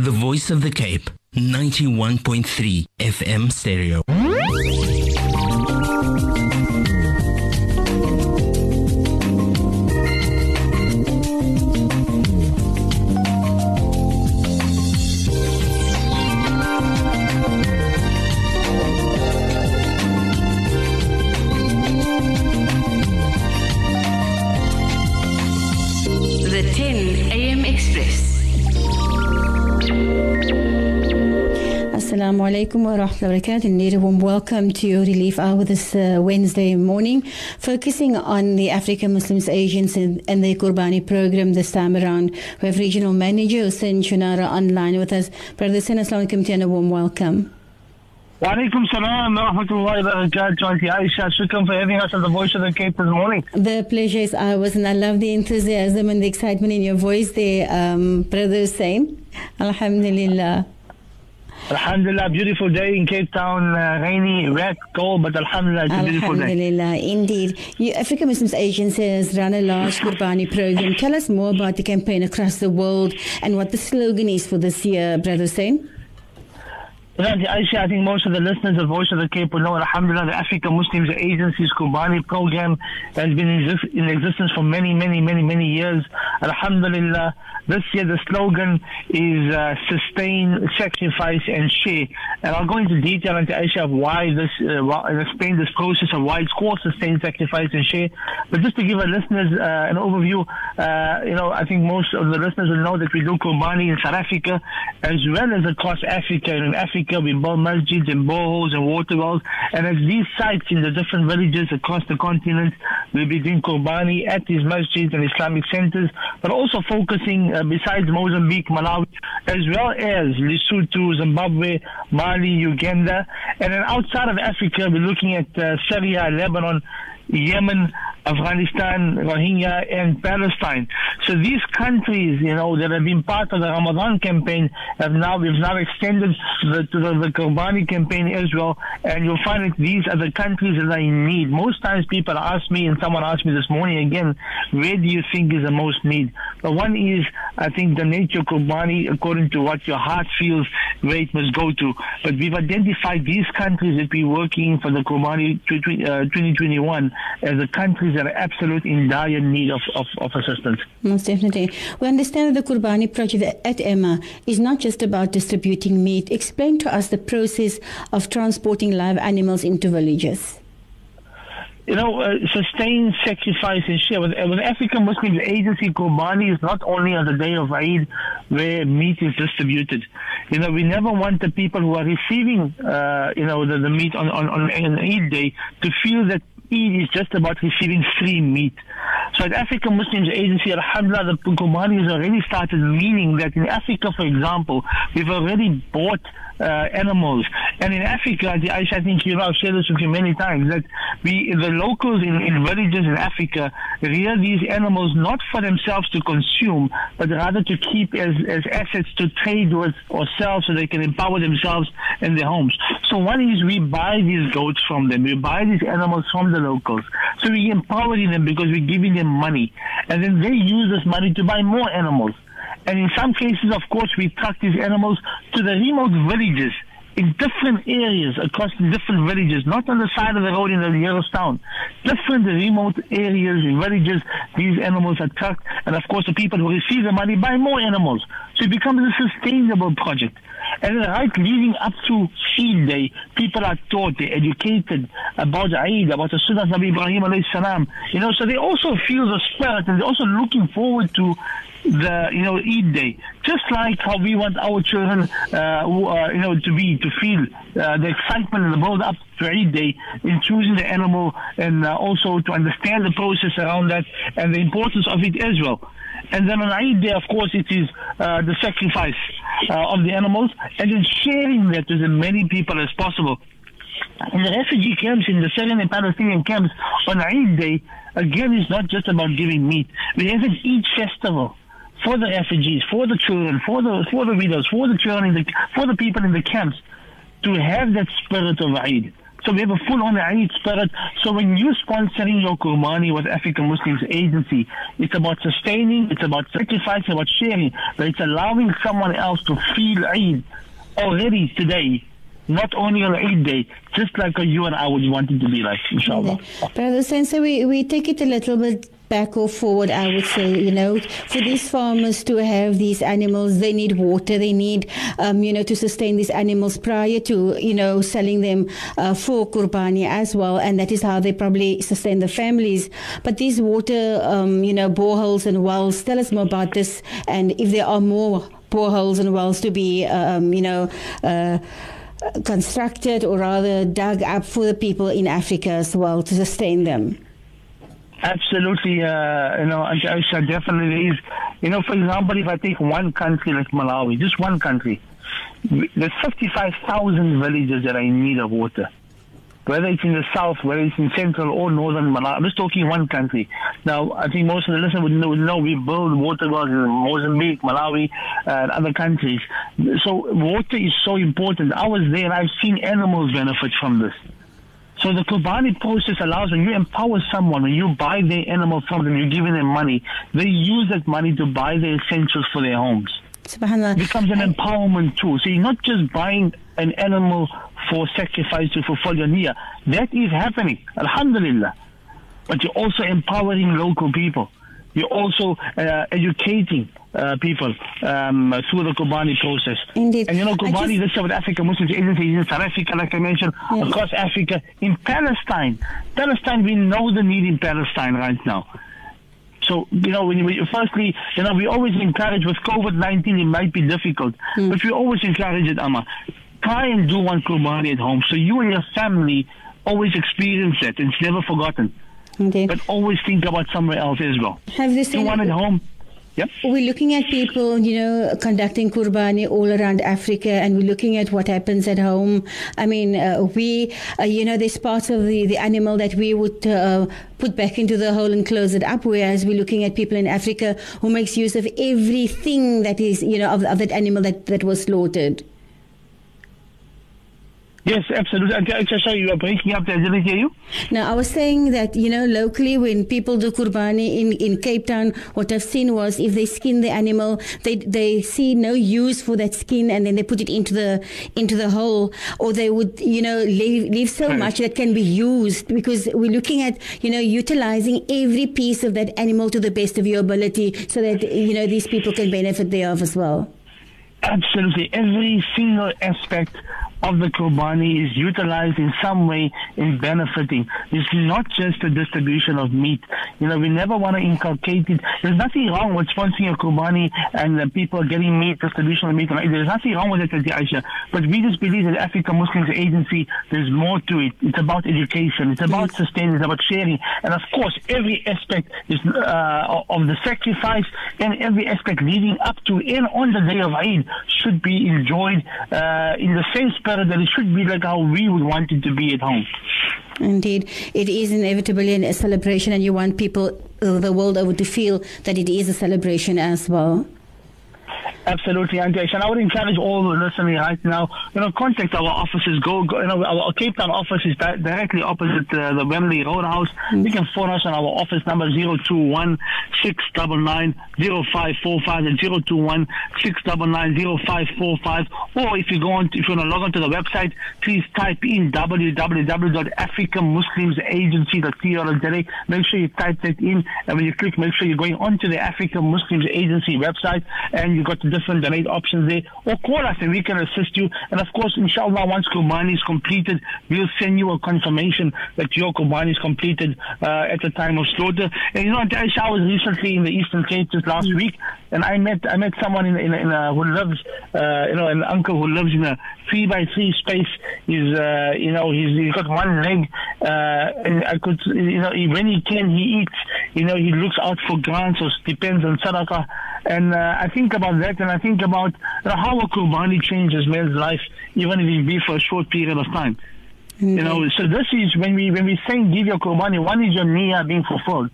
The Voice of the Cape, 91.3 FM stereo. The 10 a.m. Express. Assalamu alaikum wa rahmatullahi wa barakatuh. Indeed, a warm welcome to your relief hour this uh, Wednesday morning, focusing on the African Muslims Agency and, and their Qurbani program this time around. We have regional manager Hussain Choonara online with us. Brother Hussain, assalamu alaikum and a warm welcome. Walaikum salam wa rahmatullahi wa barakatuh. Ayesha, shukran for having us on the Voice of the Cape this morning. The pleasure is ours, and I love the enthusiasm and the excitement in your voice there, um, Brother Hussain. Alhamdulillah. Alhamdulillah, beautiful day in Cape Town, uh, rainy, wet, cold, but Alhamdulillah, it's a beautiful day. Alhamdulillah, indeed. You, African Muslims Agency has run a large Qurbani program. Tell us more about the campaign across the world and what the slogan is for this year, Brother Hussain. Ayesha, I think most of the listeners of Voice of the Cape will know, Alhamdulillah, the African Muslims Agency's Qurbani program has been in, exist- in existence for many, many, many, many years. Alhamdulillah, this year the slogan is uh, sustain, sacrifice, and share. And I'll go into detail, Auntie Ayesha, of why this, uh, why, explain this process of why it's called sustain, sacrifice, and share. But just to give our listeners uh, an overview, uh, you know, I think most of the listeners will know that we do Qurbani in South Africa as well as across Africa. And in Africa, we build masjids and boreholes and water wells. And at these sites in the different villages across the continent, we'll be doing Qurbani at these masjids and Islamic centers, but also focusing uh, besides Mozambique, Malawi, as well as Lesotho, Zimbabwe, Mali, Uganda. And then outside of Africa, we're looking at uh, Syria, Lebanon, Yemen, Afghanistan, Rohingya, and Palestine. So these countries, you know, that have been part of the Ramadan campaign have now, we've now extended the, to the, the campaign as well. And you'll find that these are the countries that are in need. Most times people ask me, and someone asked me this morning again, where do you think is the most need? The one is, I think, the nature of according to what your heart feels, where it must go to. But we've identified these countries that we're working for the Qurbani 2021 uh, as the countries are absolute in dire need of, of, of assistance. Most definitely. We understand that the Qurbani project at AMA is not just about distributing meat. Explain to us the process of transporting live animals into villages. you know, uh, sustain, sacrifice, and share. With, with African Muslims Agency, Qurbani is not only on the day of Eid where meat is distributed. You know, we never want the people who are receiving, uh, you know, the, the meat on, on, on an Eid day to feel that Eid is just about receiving free meat. So at African Muslims Agency, Alhamdulillah, the Qurbani has already started, meaning that in Africa, for example, we've already bought uh, animals. And in Africa, the I think you know, I've shared this with you many times, that we, the locals in, in villages in Africa rear these animals not for themselves to consume, but rather to keep as, as assets to trade with or sell so they can empower themselves and their homes. So one is we buy these goats from them. We buy these animals from the locals. So we're empowering them because we're giving them money. And then they use this money to buy more animals. And in some cases, of course, we truck these animals to the remote villages in different areas across different villages, not on the side of the road in the nearest town. Different remote areas, villages, these animals are trucked. And of course, the people who receive the money buy more animals. So it becomes a sustainable project. And right leading up to Eid Day, people are taught, they're educated about Eid, about the Sunnah of Ibrahim alayhi salam. You know, so they also feel the spirit and they're also looking forward to the you know Eid day, just like how we want our children, uh, who, uh, you know, to be to feel uh, the excitement and the build up to Eid day in choosing the animal, and uh, also to understand the process around that and the importance of it as well. And then on Eid day, of course, it is uh, the sacrifice uh, of the animals, and then sharing that with as many people as possible. In the refugee camps, in the Syrian and Palestinian camps, on Eid day, again, it's not just about giving meat. We have an Eid festival for the refugees, for the children, for the for the widows, for the children, the, for the people in the camps, to have that spirit of Eid. So we have a full on Eid spirit. So when you're sponsoring your Qurbani with African Muslims Agency, it's about sustaining, it's about sacrificing, about sharing, but it's allowing someone else to feel Eid already today. Not only on Eid day, just like you and I would want it to be like, inshallah. Brother Sensei, we, we take it a little bit back or forward, I would say, you know, for these farmers to have these animals, they need water, they need, um, you know, to sustain these animals prior to, you know, selling them uh, for Qurbani as well. And that is how they probably sustain the families. But these water, um, you know, boreholes and wells, tell us more about this and if there are more boreholes and wells to be, um, you know, uh, constructed or rather dug up for the people in Africa as well to sustain them. Absolutely, uh, you know, Ayesha, definitely is. You know, for example, if I take one country like Malawi, just one country, there's 55,000 villages that are in need of water. Whether it's in the south, whether it's in central or northern Malawi, I'm just talking one country. Now, I think most of the listeners would know, would know we build water wells in Mozambique, Malawi, uh, and other countries. So water is so important. I was there and I've seen animals benefit from this. So the Qurbani process allows when you empower someone, when you buy their animal from them, you're giving them money, they use that money to buy the essentials for their homes. Subhanallah. It becomes an empowerment tool. So you're not just buying an animal for sacrifice to fulfill your niyyah. That is happening. Alhamdulillah. But you're also empowering local people. You're also uh, educating uh, people um, through the Qurbani process. Indeed. And you know, Qurbani, just, this with Africa Muslims Agency in South Africa, like I mentioned, yes. across Africa, in Palestine. Palestine, we know the need in Palestine right now. So, you know, when we, firstly, you know, we always encourage with COVID 19, it might be difficult, mm. but we always encourage it, Amma. Try and do one Qurbani at home so you and your family always experience it. It's never forgotten. Indeed. But always think about somewhere else as well. Have this do one at home. Yep. We're looking at people, you know, conducting Qurbani all around Africa, and we're looking at what happens at home. I mean, uh, we, uh, you know, there's parts of the, the animal that we would uh, put back into the hole and close it up, whereas we're looking at people in Africa who makes use of everything that is, you know, of, of that animal that, that was slaughtered. Yes, absolutely. I saw you were breaking up there. Didn't hear you? No, I was saying that, you know, locally when people do Qurbani in, in Cape Town, what I've seen was if they skin the animal, they they see no use for that skin and then they put it into the into the hole or they would, you know, leave, leave so Right. much that can be used because we're looking at, you know, utilizing every piece of that animal to the best of your ability so that, you know, these people can benefit thereof as well. Absolutely. Every single aspect of the Qurbani is utilized in some way in benefiting. It's not just the distribution of meat. You know, we never want to inculcate it. There's nothing wrong with sponsoring a Qurbani and uh, people getting meat, distribution of meat. There's nothing wrong with it, Ayesha. But we just believe that African Muslims Agency, there's more to it. It's about education. It's about sustaining. It's about sharing. And of course, every aspect is uh, of the sacrifice and every aspect leading up to and on the day of Eid should be enjoyed uh, in the same spirit that it should be like how we would want it to be at home. Indeed, it is inevitably a celebration, and you want people uh, the world over to feel that it is a celebration as well. Absolutely, Ayesha. And I would encourage all who are listening right now, you know, contact our offices. Go, go you know, our Cape Town office is di- directly opposite uh, the Wembley Roadhouse. You can phone us on our office number 021 699 0545 and 021 699 0545. Or if you go on, if you want to log on to the website, please type in www.africanmuslimsagency.co.za. Make sure you type that in, and when you click, make sure you're going onto the African Muslims Agency website, and you've got the different donate options there. Or call us, and we can assist you. And of course, inshallah, once Qurbani is completed, we'll send you a confirmation that your Qurbani is completed uh, at the time of slaughter. And you know, Ayesha, I was recently in the Eastern Cape just last week, and I met I met someone in in, in a, who lives, uh, you know, an uncle who lives in a three by three space. He's uh, you know he's he's got one leg, uh, and I could you know he- when he can he eats. You know he looks out for grants or depends on sadaqah. And uh, I think about that, and I think about how a qurbani changes man's life, even if it be for a short period of time. You know, so this is when we when we saying give your qurbani, one is your niyyah being fulfilled.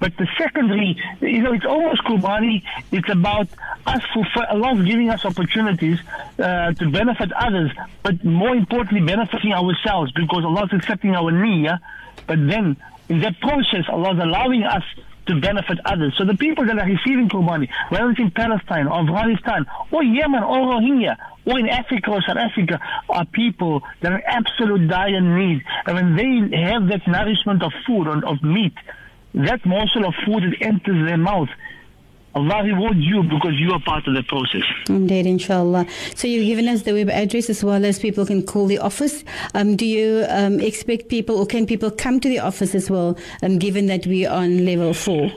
But the secondary, you know, it's almost Qurbani. It's about us for Allah giving us opportunities uh, to benefit others, but more importantly, benefiting ourselves because Allah is accepting our niyyah. But then in that process, Allah is allowing us to benefit others. So the people that are receiving Qurbani, whether it's in Palestine or Afghanistan or Yemen or Rohingya or in Africa or South Africa, are people that are absolute dire need. And when they have that nourishment of food, of meat, that morsel of food that enters their mouth, Allah rewards you because you are part of the process. Indeed, inshallah. So you've given us the web address as well as people can call the office. Um, do you um, expect people or can people come to the office as well, um, given that we're on level four?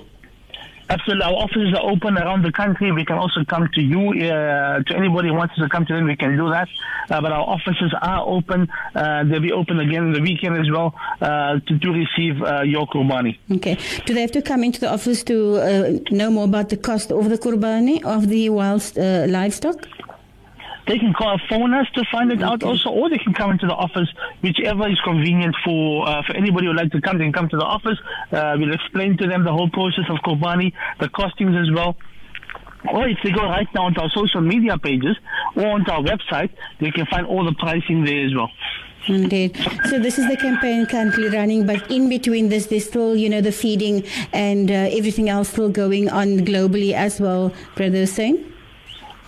Absolutely. Our offices are open around the country. We can also come to you, uh, to anybody who wants to come to them, we can do that. Uh, but our offices are open. Uh, they'll be open again in the weekend as well uh, to, to receive uh, your Qurbani. Okay. Do they have to come into the office to uh, know more about the cost of the Qurbani, of the wild livestock? They can call phone us to find it okay. out also, or they can come into the office, whichever is convenient for uh, for anybody who would like to come. They can come to the office. Uh, we'll explain to them the whole process of Qurbani, the costings as well. Or if they go right now onto our social media pages or onto our website, they can find all the pricing there as well. Indeed. So this is the campaign currently running, but in between this, there's still, you know, the feeding and uh, everything else still going on globally as well, Brother Hussain?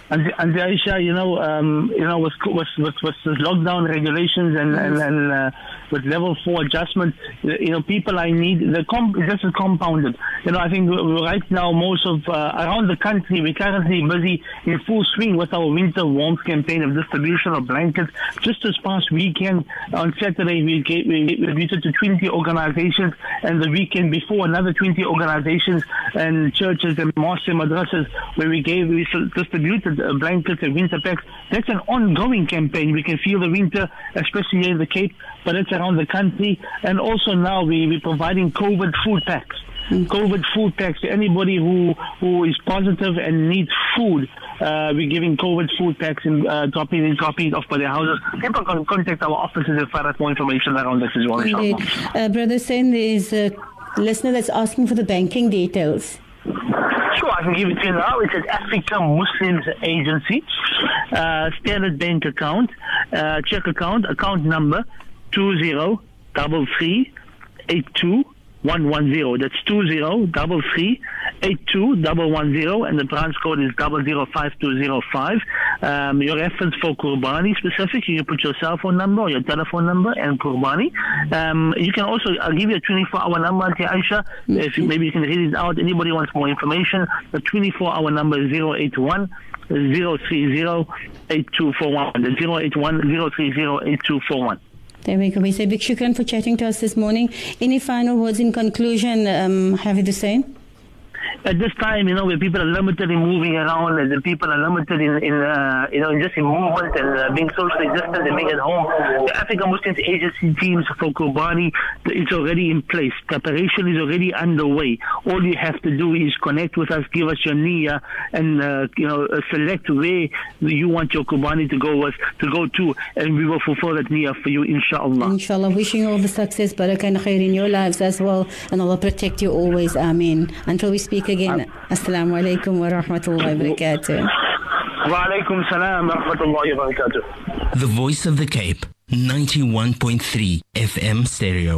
And and Ayesha, you know, um, you know, with with with, with lockdown regulations and and, and uh, with level four adjustment, you know, people I need the comp this is compounded. You know, I think right now most of uh, around the country we're currently busy in full swing with our winter warmth campaign of distribution of blankets. Just this past weekend on Saturday we gave we distributed to 20 organizations, and the weekend before another 20 organizations and churches and mosques and madrasas where we gave we distributed uh, blankets and winter packs. That's an ongoing campaign. We can feel the winter, especially here in the Cape, but it's around the country. And also now we, we're providing COVID food packs. Mm. COVID food packs to anybody who who is positive and needs food. Uh, we're giving COVID food packs and uh, dropping in dropping off by their houses. People can contact our offices if find out more information around this as well. Indeed. Uh, Brother Sen, there's a listener that's asking for the banking details. Sure, I can give it to you now. It's an Africa Muslims Agency, uh, Standard Bank account, uh, check account, account number two zero double three eight two 110. That's 2033821110 and the branch code is 005205. Um, your reference for Qurbani specific, you can put your cell phone number or your telephone number and Qurbani. Um, you can also, I'll give you a 24 hour number, Ayesha. If you, maybe you can read it out. Anybody wants more information, the 24 hour number is 081 030 8241. The 081 030 8241. There we go. We say big shukran for chatting to us this morning. Any final words in conclusion, um, Hafid Hussain? At this time, you know, where people are limited in moving around, and the people are limited in, in uh, you know, in just in movement and uh, being socially distant and being at home, the African Muslims Agency teams for Qurbani is already in place. Preparation is already underway. All you have to do is connect with us, give us your niyyah, and uh, you know, uh, select where you want your Qurbani to go with, to go to, and we will fulfill that niyyah for you, inshallah. Inshallah, wishing you all the success, barakah and khair in your lives as well, and Allah protect you always. Amen. Until we speak again. Assalamu alaikum wa rahmatullahi wa barakatuh. Wa alaikum salam wa rahmatullahi wa barakatuh. The Voice of the Cape, 91.3 FM stereo.